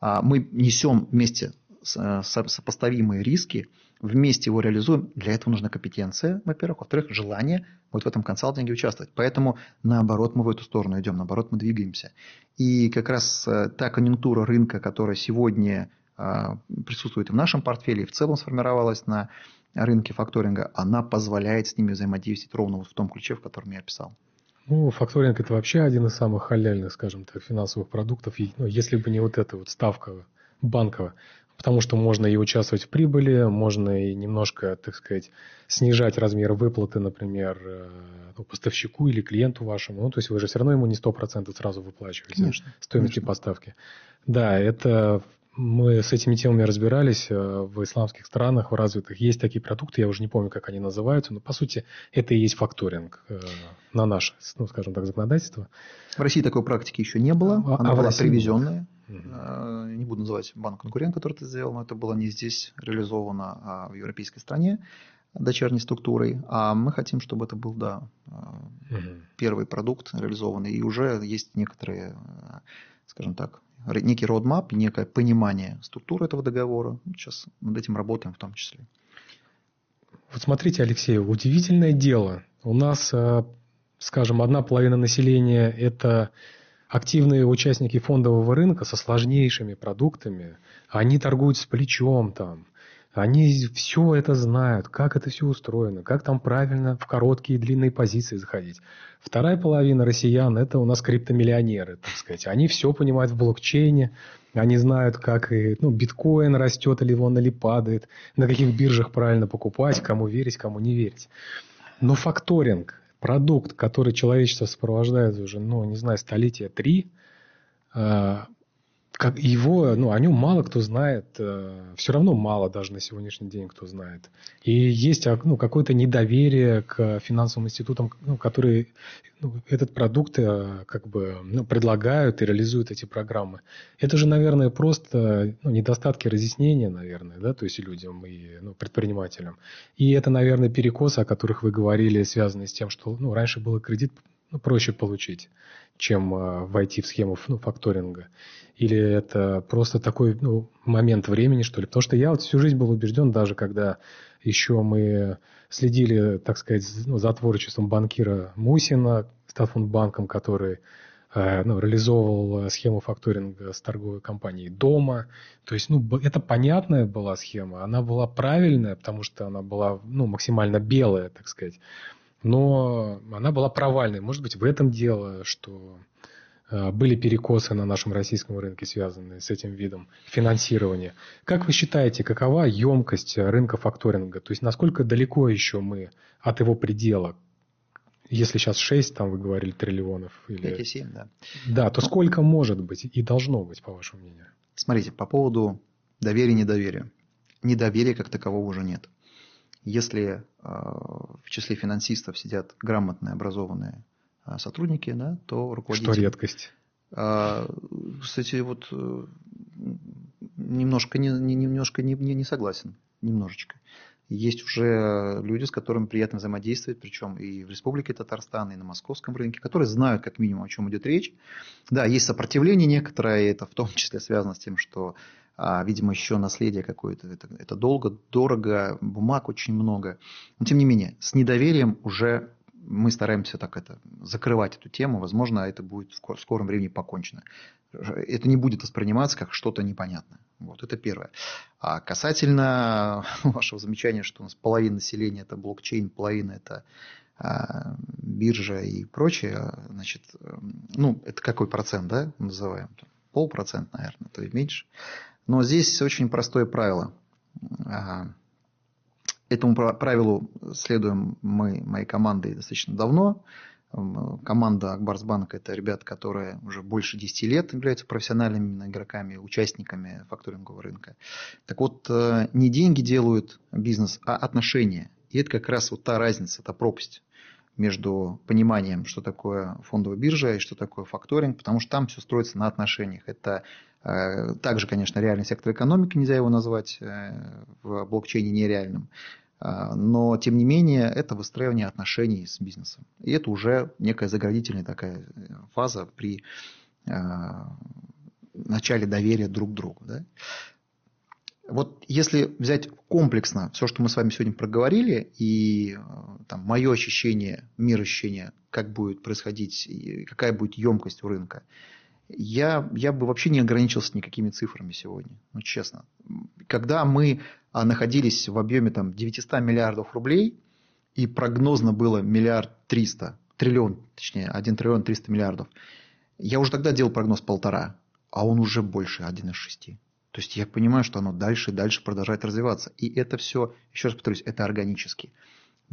Мы несем вместе сопоставимые риски, вместе его реализуем. Для этого нужна компетенция, во-первых. Во-вторых, желание вот в этом консалтинге участвовать. Поэтому, наоборот, мы в эту сторону идем, наоборот, мы двигаемся. И как раз э, та конъюнктура рынка, которая сегодня а, присутствует в нашем портфеле и в целом сформировалась на рынке факторинга, она позволяет с ними взаимодействовать ровно вот в том ключе, в котором я описал. Ну, факторинг это вообще один из самых халяльных, скажем так, финансовых продуктов. Ну, если бы не вот эта вот ставка банковая, потому что можно и участвовать в прибыли, можно и немножко, так сказать, снижать размер выплаты, например, э, ну, поставщику или клиенту вашему. Ну, то есть вы же все равно ему не 100% сразу выплачиваете конечно, стоимости конечно. поставки. Да, это мы с этими темами разбирались э, в исламских странах, в развитых. Есть такие продукты, я уже не помню, как они называются, но по сути это и есть факторинг э, на наше, ну, скажем так, законодательство. В России такой практики еще не было, а, она а была России... привезенная. Угу. Не буду называть банк-конкурент, который это сделал, но это было не здесь реализовано, а в европейской стране дочерней структурой. А мы хотим, чтобы это был, да, угу. первый продукт реализованный. И уже есть некоторые, скажем так, некий roadmap, некое понимание структуры этого договора. Сейчас над этим работаем в том числе. Вот смотрите, Алексей, удивительное дело. У нас, скажем, одна половина населения – это активные участники фондового рынка со сложнейшими продуктами, они торгуют с плечом там, они все это знают, как это все устроено, как там правильно в короткие и длинные позиции заходить. Вторая половина россиян – это у нас криптомиллионеры, так сказать. Они все понимают в блокчейне, они знают, как и, ну, биткоин растет или он или падает, на каких биржах правильно покупать, кому верить, кому не верить. Но факторинг продукт, который человечество сопровождает уже, ну, не знаю, столетия три, э, как его, ну, о нем мало кто знает, э, все равно мало даже на сегодняшний день кто знает. И есть а, ну, какое-то недоверие к финансовым институтам, ну, которые ну, этот продукт э, как бы ну, предлагают и реализуют эти программы. Это же, наверное, просто ну, недостатки разъяснения, наверное, да, то есть людям и ну, предпринимателям. И это, наверное, перекосы, о которых вы говорили, связанные с тем, что ну, раньше было кредит ну, проще получить, чем э, войти в схему ну, факторинга. Или это просто такой ну, момент времени, что ли? Потому что я вот всю жизнь был убежден, даже когда еще мы следили, так сказать, ну, за творчеством банкира Мусина, Статфундбанком, который э, ну, реализовывал схему факторинга с торговой компанией дома. То есть, ну, это понятная была схема, она была правильная, потому что она была, ну, максимально белая, так сказать. Но она была провальной. Может быть, в этом дело, что Э, были перекосы на нашем российском рынке, связанные с этим видом финансирования. Как вы считаете, какова емкость рынка факторинга? То есть, насколько далеко еще мы от его предела? Если сейчас 6, там вы говорили, триллионов. Или... 5,7, да. Да, то ну, сколько может быть и должно быть, по вашему мнению? Смотрите, по поводу доверия и недоверия. Недоверия как такового уже нет. Если э, в числе финансистов сидят грамотные, образованные а, сотрудники, да, то руководитель... Что редкость. А, кстати, вот э, немножко не, немножко не, не, не согласен, немножечко. Есть уже люди, с которыми приятно взаимодействовать, причем и в Республике Татарстан, и на московском рынке, которые знают как минимум, о чем идет речь. Да, есть сопротивление некоторое, это в том числе связано с тем, что, а, видимо, еще наследие какое-то, это, это долго, дорого, бумаг очень много. Но тем не менее, с недоверием уже мы стараемся так это закрывать эту тему. Возможно, это будет в скором времени покончено. Это не будет восприниматься как что-то непонятное. Вот это первое. А касательно вашего замечания, что у нас половина населения это блокчейн, половина это а, биржа и прочее, значит, ну, это какой процент, да, называем? Полпроцент, наверное, то есть меньше. Но здесь очень простое правило. Этому правилу следуем мы, моей командой, достаточно давно. Команда Акбарсбанка – это ребята, которые уже больше 10 лет являются профессиональными игроками, участниками факторингового рынка. Так вот, э, не деньги делают бизнес, а отношения. И это как раз вот та разница, та пропасть между пониманием, что такое фондовая биржа и что такое факторинг, потому что там все строится на отношениях. Это также, конечно, реальный сектор экономики, нельзя его назвать э, в блокчейне нереальным. Э, но, тем не менее, это выстраивание отношений с бизнесом. И это уже некая заградительная такая фаза при начале доверия друг к другу. Да? Вот если взять комплексно все, что мы с вами сегодня проговорили, и э, там, мое ощущение, мир ощущения, как будет происходить, какая будет емкость у рынка, я, я бы вообще не ограничился никакими цифрами сегодня, ну честно. Когда мы а, находились в объеме там, 900 миллиардов рублей, и прогнозно было миллиард триста, триллион, точнее, 1 триллион 300 миллиардов, я уже тогда делал прогноз полтора, а он уже больше 1,6. То есть я понимаю, что оно дальше и дальше продолжает развиваться. И это все, еще раз повторюсь, это органически.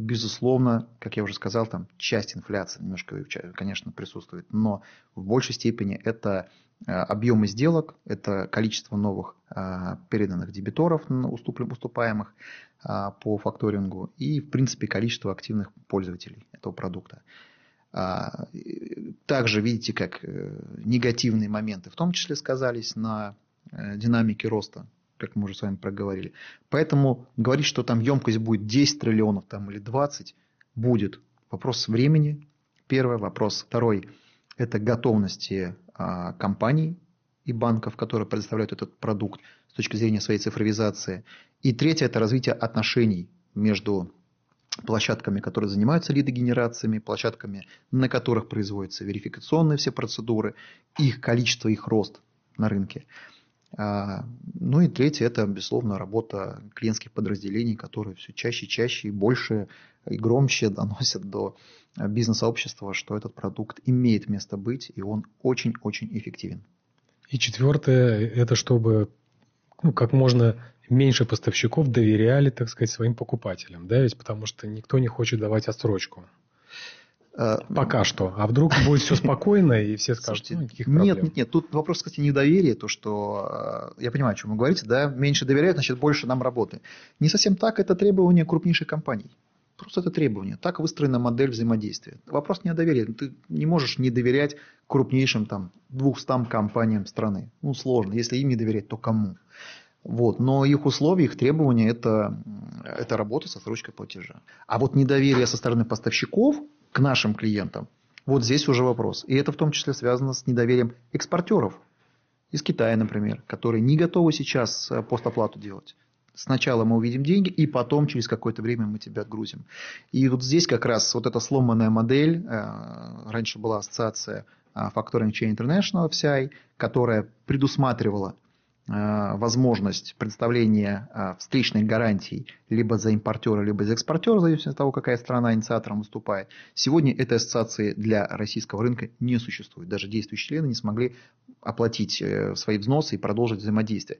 Безусловно, как я уже сказал, там часть инфляции немножко, конечно, присутствует, но в большей степени это э, объемы сделок, это количество новых э, переданных дебиторов, уступаемых э, по факторингу, и, в принципе, количество активных пользователей этого продукта. А, также видите, как негативные моменты в том числе сказались на динамики роста, как мы уже с вами проговорили. Поэтому говорить, что там емкость будет 10 триллионов там, или 20, будет. Вопрос времени, первый. Вопрос второй – это готовности а, компаний и банков, которые предоставляют этот продукт с точки зрения своей цифровизации. И третье – это развитие отношений между площадками, которые занимаются лидогенерациями, площадками, на которых производятся верификационные все процедуры, их количество, их рост на рынке. А, ну и третье, это, безусловно, работа клиентских подразделений, которые все чаще, чаще и больше и громче доносят до бизнес-сообщества, что этот продукт имеет место быть, и он очень-очень эффективен. И четвертое, это чтобы ну, как можно меньше поставщиков доверяли, так сказать, своим покупателям, да, ведь потому что никто не хочет давать отсрочку. Э, Пока что. А вдруг будет все спокойно, и все скажут, Слушайте, ну, никаких проблем. Нет, нет, нет. Тут вопрос, кстати, недоверия, то, что... Э, я понимаю, о чем вы говорите, да? Меньше доверяют, значит, больше нам работы. Не совсем так, это требование крупнейших компаний. Просто это требование. Так выстроена модель взаимодействия. Вопрос не о доверии. Ты не можешь не доверять крупнейшим там 200 компаниям страны. Ну, сложно. Если им не доверять, то кому? Вот. Но их условия, их требования это, это работа со срочкой платежа. А вот недоверие со стороны поставщиков к нашим клиентам, вот здесь уже вопрос. И это в том числе связано с недоверием экспортеров из Китая, например, которые не готовы сейчас э, постоплату делать. Сначала мы увидим деньги, и потом через какое-то время мы тебя отгрузим. И вот здесь как раз вот эта сломанная модель, э, раньше была ассоциация э, Factoring Chain International FCI, которая предусматривала возможность предоставления э, встречных гарантий либо за импортера, либо за экспортера, в зависимости от того, какая страна инициатором выступает. Сегодня этой ассоциации для российского рынка не существует. Даже действующие члены не смогли оплатить э, свои взносы и продолжить взаимодействие.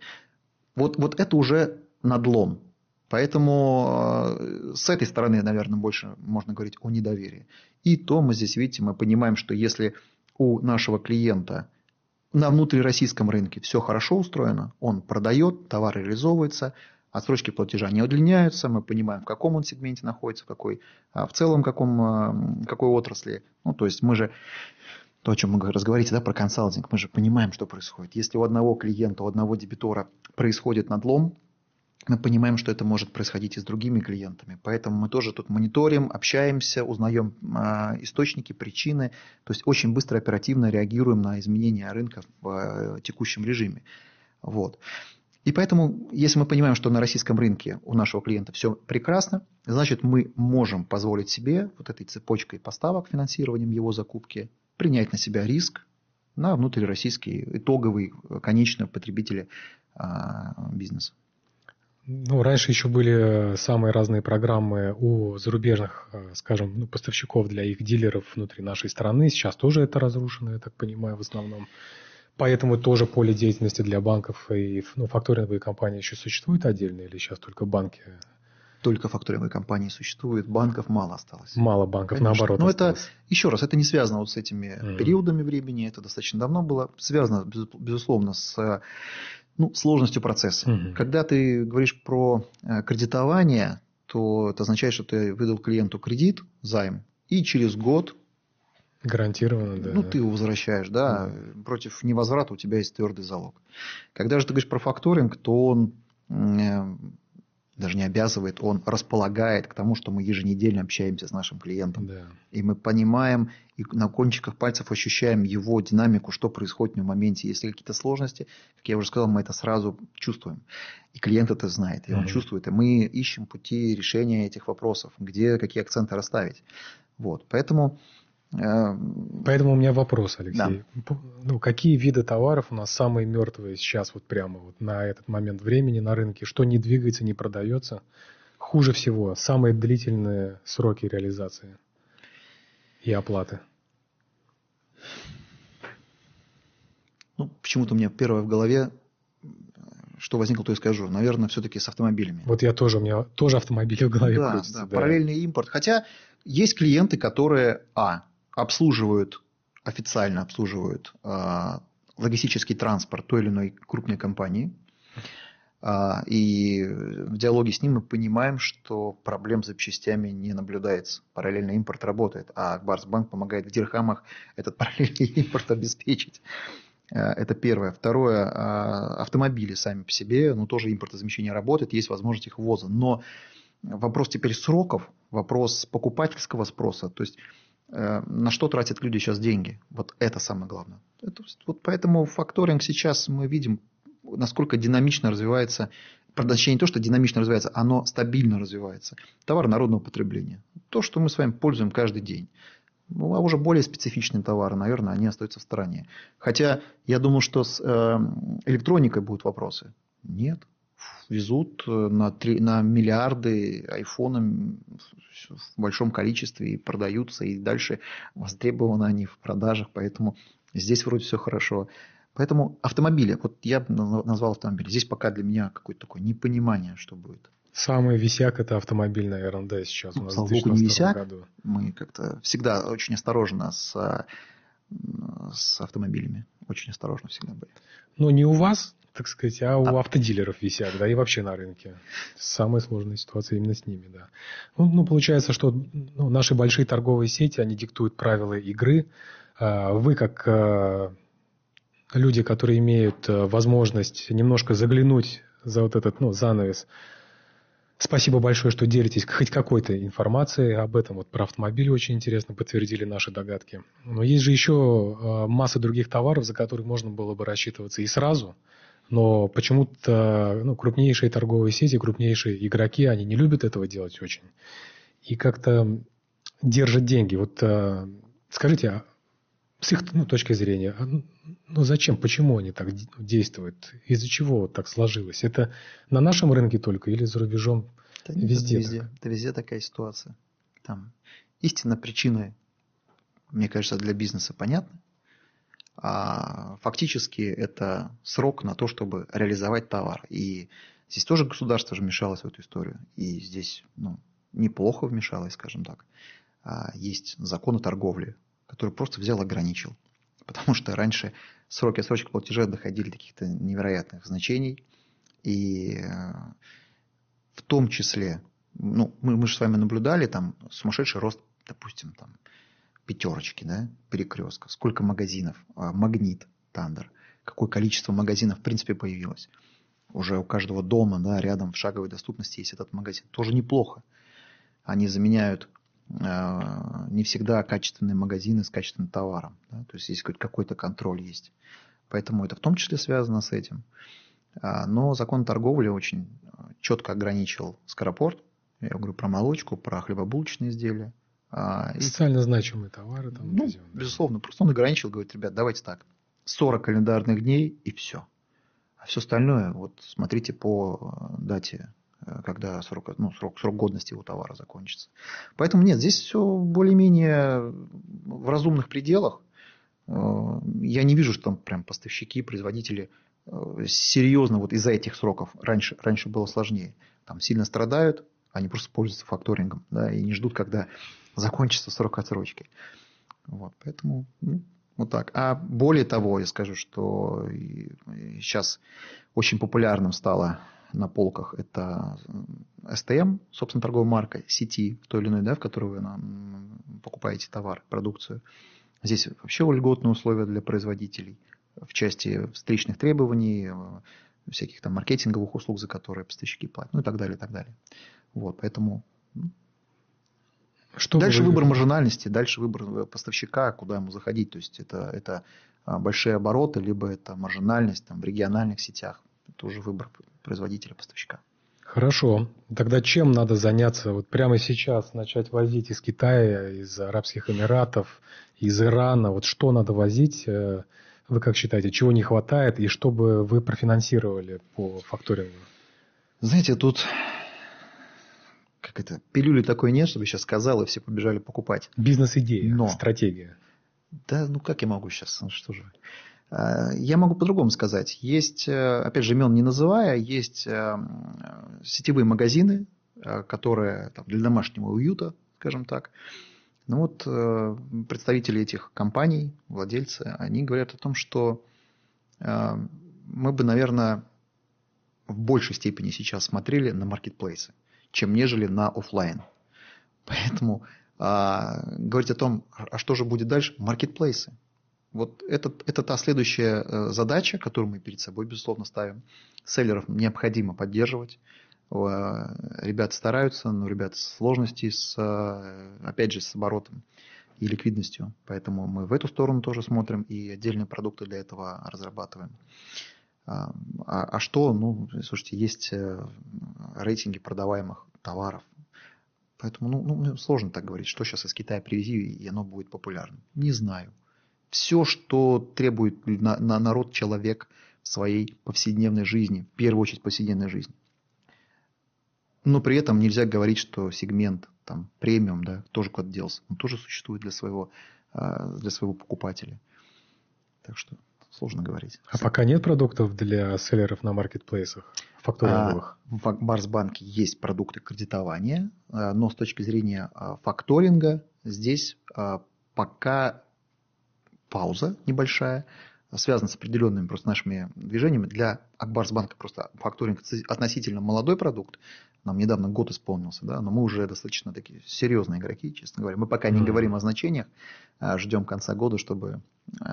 Вот, вот это уже надлом. Поэтому с этой стороны, наверное, больше можно говорить о недоверии. И то мы здесь, видите, мы понимаем, что если у нашего клиента – на внутрироссийском рынке все хорошо устроено, он продает, товар реализовывается, отсрочки платежа не удлиняются, мы понимаем, в каком он сегменте находится, в какой, а в целом каком, а, какой отрасли. Ну, то есть мы же, то, о чем мы разговариваете, да, про консалтинг, мы же понимаем, что происходит. Если у одного клиента, у одного дебитора происходит надлом, мы понимаем, что это может происходить и с другими клиентами. Поэтому мы тоже тут мониторим, общаемся, узнаем э, источники, причины. То есть очень быстро, оперативно реагируем на изменения рынка в э, текущем режиме. Вот. И поэтому, если мы понимаем, что на российском рынке у нашего клиента все прекрасно, значит мы можем позволить себе вот этой цепочкой поставок, финансированием его закупки, принять на себя риск на внутрироссийские итоговые конечные потребители а, бизнеса. Ну, раньше еще были самые разные программы у зарубежных, э, скажем, ну, поставщиков для их дилеров внутри нашей страны. Сейчас тоже это разрушено, я так понимаю, в основном. Поэтому тоже поле деятельности для банков и ну, факторинговые компании еще существует отдельно или сейчас только банки? Только факторинговые компании существуют, банков мало осталось. Мало банков, Конечно. наоборот. Но осталось. это, еще раз, это не связано вот с этими mm. периодами времени, это достаточно давно было. Связано, безусловно, с ну, сложностью процесса. Угу. Когда ты говоришь про э, кредитование, то это означает, что ты выдал клиенту кредит, займ, и через год Гарантированно, да. Ну, ты его возвращаешь, да. Mm. Против невозврата у тебя есть твердый залог. Когда же ты говоришь про факторинг, то он э, даже не обязывает, он располагает к тому, что мы еженедельно общаемся с нашим клиентом. Да. И мы понимаем, и на кончиках пальцев ощущаем его динамику, что происходит в моменте. Если какие-то сложности, как я уже сказал, мы это сразу чувствуем. И клиент это знает, и он mm-hmm. чувствует. И мы ищем пути решения этих вопросов, где какие акценты расставить. Вот. Поэтому Поэтому у меня вопрос, Алексей. Да. Ну, какие виды товаров у нас самые мертвые сейчас вот прямо вот на этот момент времени на рынке? Что не двигается, не продается? Хуже всего, самые длительные сроки реализации и оплаты. Ну, почему-то у меня первое в голове, что возникло, то и скажу. Наверное, все-таки с автомобилями. Вот я тоже, у меня тоже автомобили в голове да, крутятся. Да, да, параллельный импорт. Хотя есть клиенты, которые, а, обслуживают, официально обслуживают э, логистический транспорт той или иной крупной компании. Э, и в диалоге с ним мы понимаем, что проблем с запчастями не наблюдается. Параллельный импорт работает, а Акбарсбанк помогает в дирхамах этот параллельный импорт обеспечить. Э, это первое. Второе, автомобили сами по себе, ну, тоже импортозамещение работает, есть возможность их ввоза. Но вопрос теперь сроков, вопрос покупательского спроса. То есть на что тратят люди сейчас деньги. Вот это самое главное. Это, вот поэтому факторинг сейчас мы видим, насколько динамично развивается, точнее не то, что динамично развивается, оно стабильно развивается. Товар народного потребления. То, что мы с вами пользуем каждый день. Ну, а уже более специфичные товары, наверное, они остаются в стороне. Хотя я думаю, что с э, электроникой будут вопросы. Нет везут э, на, 3, на миллиарды айфонов в большом количестве и продаются, и дальше востребованы они в продажах, поэтому здесь вроде все хорошо. Поэтому автомобили, вот я назвал автомобили, здесь пока для меня какое-то такое непонимание, что будет. Самый висяк – это автомобильная ерунда сейчас ну, у нас богу, не висяк. Году. Мы как-то всегда очень осторожно с, с автомобилями. Очень осторожно всегда были. Но не у вас, так сказать, а у а. автодилеров висят, да, и вообще на рынке. Самая сложная ситуация именно с ними, да. Ну, ну получается, что ну, наши большие торговые сети, они диктуют правила игры. А вы, как а, люди, которые имеют а, возможность немножко заглянуть за вот этот, ну, занавес, Спасибо большое, что делитесь хоть какой-то информацией об этом. Вот про автомобили очень интересно подтвердили наши догадки. Но есть же еще масса других товаров, за которые можно было бы рассчитываться и сразу – но почему-то ну, крупнейшие торговые сети, крупнейшие игроки, они не любят этого делать очень. И как-то держат деньги. Вот а, скажите, а с их ну, точки зрения, а, ну зачем, почему они так действуют? Из-за чего так сложилось? Это на нашем рынке только или за рубежом да нет, везде? Это везде, это везде такая ситуация. Там истинно причины, мне кажется, для бизнеса понятны а фактически это срок на то, чтобы реализовать товар. И здесь тоже государство же вмешалось в эту историю. И здесь ну, неплохо вмешалось, скажем так. А есть закон о торговле, который просто взял ограничил. Потому что раньше сроки отсрочки платежа доходили до каких-то невероятных значений. И э, в том числе, ну, мы, мы же с вами наблюдали там сумасшедший рост, допустим, там, пятерочки, да, перекрестка, сколько магазинов, а, магнит, Тандер, какое количество магазинов в принципе появилось. Уже у каждого дома, да, рядом в шаговой доступности есть этот магазин. Тоже неплохо. Они заменяют э, не всегда качественные магазины с качественным товаром. Да? То есть здесь какой-то контроль есть. Поэтому это в том числе связано с этим. А, но закон торговли очень четко ограничил скоропорт. Я говорю про молочку, про хлебобулочные изделия. А, Социально значимые товары. Там, ну, везем, да. безусловно. Просто он ограничил, говорит, ребят, давайте так, 40 календарных дней и все. А все остальное, вот смотрите по э, дате, э, когда срок, ну, срок, срок годности у товара закончится. Поэтому нет, здесь все более-менее в разумных пределах. Э, я не вижу, что там прям поставщики, производители серьезно вот из-за этих сроков раньше, раньше было сложнее. Там сильно страдают, они просто пользуются факторингом, да, и не ждут, когда закончится срок отсрочки. Вот, поэтому ну, вот так. А более того, я скажу, что сейчас очень популярным стало на полках, это STM, собственно, торговая марка, сети той или иной, да, в которой вы покупаете товар, продукцию. Здесь вообще льготные условия для производителей в части встречных требований, э, всяких там маркетинговых услуг, за которые поставщики платят, ну и так далее, и так далее. Вот, поэтому что дальше выбор маржинальности, дальше выбор поставщика, куда ему заходить. То есть это, это а, большие обороты, либо это маржинальность там, в региональных сетях. Это уже выбор производителя, поставщика. Хорошо. Тогда чем надо заняться? Вот прямо сейчас начать возить из Китая, из Арабских Эмиратов, из Ирана. Вот что надо возить? Э, вы как считаете, чего не хватает и что бы вы профинансировали по факторингу? Знаете, тут как это, пилюли такой нет, чтобы сейчас сказал, и все побежали покупать. Бизнес-идея, Но, стратегия. Да, ну как я могу сейчас, ну что же. А, я могу по-другому сказать. Есть, э, опять же, имен не называя, есть э, сетевые магазины, э, которые там, для домашнего уюта, скажем так. Ну вот представители этих компаний, владельцы, они говорят о том, что мы бы, наверное, в большей степени сейчас смотрели на маркетплейсы чем нежели на офлайн. Поэтому а, говорить о том, а что же будет дальше, маркетплейсы. Вот это, это та следующая э, задача, которую мы перед собой, безусловно, ставим. Селлеров необходимо поддерживать. Ребята стараются, но ребята с сложности, с, э, опять же, с оборотом и ликвидностью. Поэтому мы в эту сторону тоже смотрим и отдельные продукты для этого разрабатываем. А, а что? Ну, слушайте, есть э, рейтинги продаваемых товаров. Поэтому ну, ну, сложно так говорить, что сейчас из Китая привези, и оно будет популярным. Не знаю. Все, что требует на, на народ человек в своей повседневной жизни, в первую очередь повседневной жизни. Но при этом нельзя говорить, что сегмент там, премиум да, тоже куда-то делся. Он тоже существует для своего, а, для своего покупателя. Так что сложно говорить. А пока нет продуктов для селлеров на маркетплейсах? Факторинговых? А, в Барсбанке есть продукты кредитования, а, но с точки зрения а, факторинга здесь пока пауза небольшая, связана с определенными просто нашими движениями. Для Акбарсбанка просто факторинг относительно молодой продукт. Нам недавно год исполнился, да, но мы уже достаточно такие серьезные игроки, честно говоря. Мы пока не mm-hmm. говорим о значениях, ждем конца года, чтобы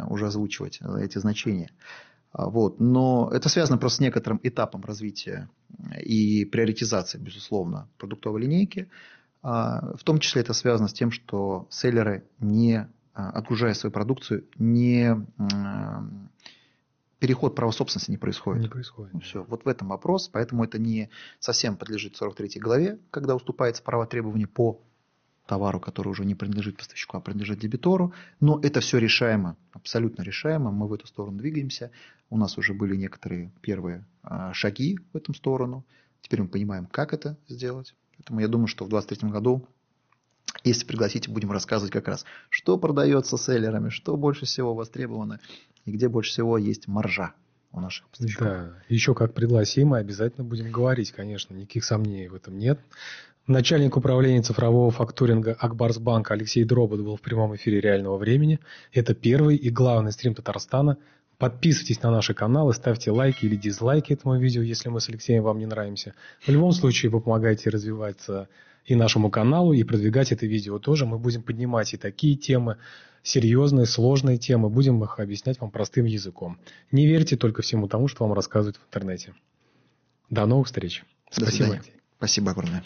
уже озвучивать эти значения. А, вот. Но это связано просто с некоторым этапом развития и приоритизации, безусловно, продуктовой линейки. А, в том числе это связано с тем, что селлеры, не а, отгружая свою продукцию, не переход права собственности не происходит. Не происходит. Ну, все. Вот в этом вопрос. Поэтому это не совсем подлежит 43 главе, когда уступается право требований по товару, который уже не принадлежит поставщику, а принадлежит дебитору. Но это все решаемо, абсолютно решаемо. Мы в эту сторону двигаемся. У нас уже были некоторые первые а, шаги в эту сторону. Теперь мы понимаем, как это сделать. Поэтому я думаю, что в 2023 году, если пригласите, будем рассказывать как раз, что продается селлерами, что больше всего востребовано и где больше всего есть маржа у наших поставщиков. Да, еще как пригласим, мы обязательно будем говорить, конечно, никаких сомнений в этом нет. Начальник управления цифрового фактуринга Акбарсбанка Алексей Дробот был в прямом эфире реального времени. Это первый и главный стрим Татарстана. Подписывайтесь на наши каналы, ставьте лайки или дизлайки этому видео, если мы с Алексеем вам не нравимся. В любом случае вы помогаете развиваться и нашему каналу, и продвигать это видео тоже. Мы будем поднимать и такие темы, серьезные, сложные темы, будем их объяснять вам простым языком. Не верьте только всему тому, что вам рассказывают в интернете. До новых встреч. Спасибо. До Спасибо огромное.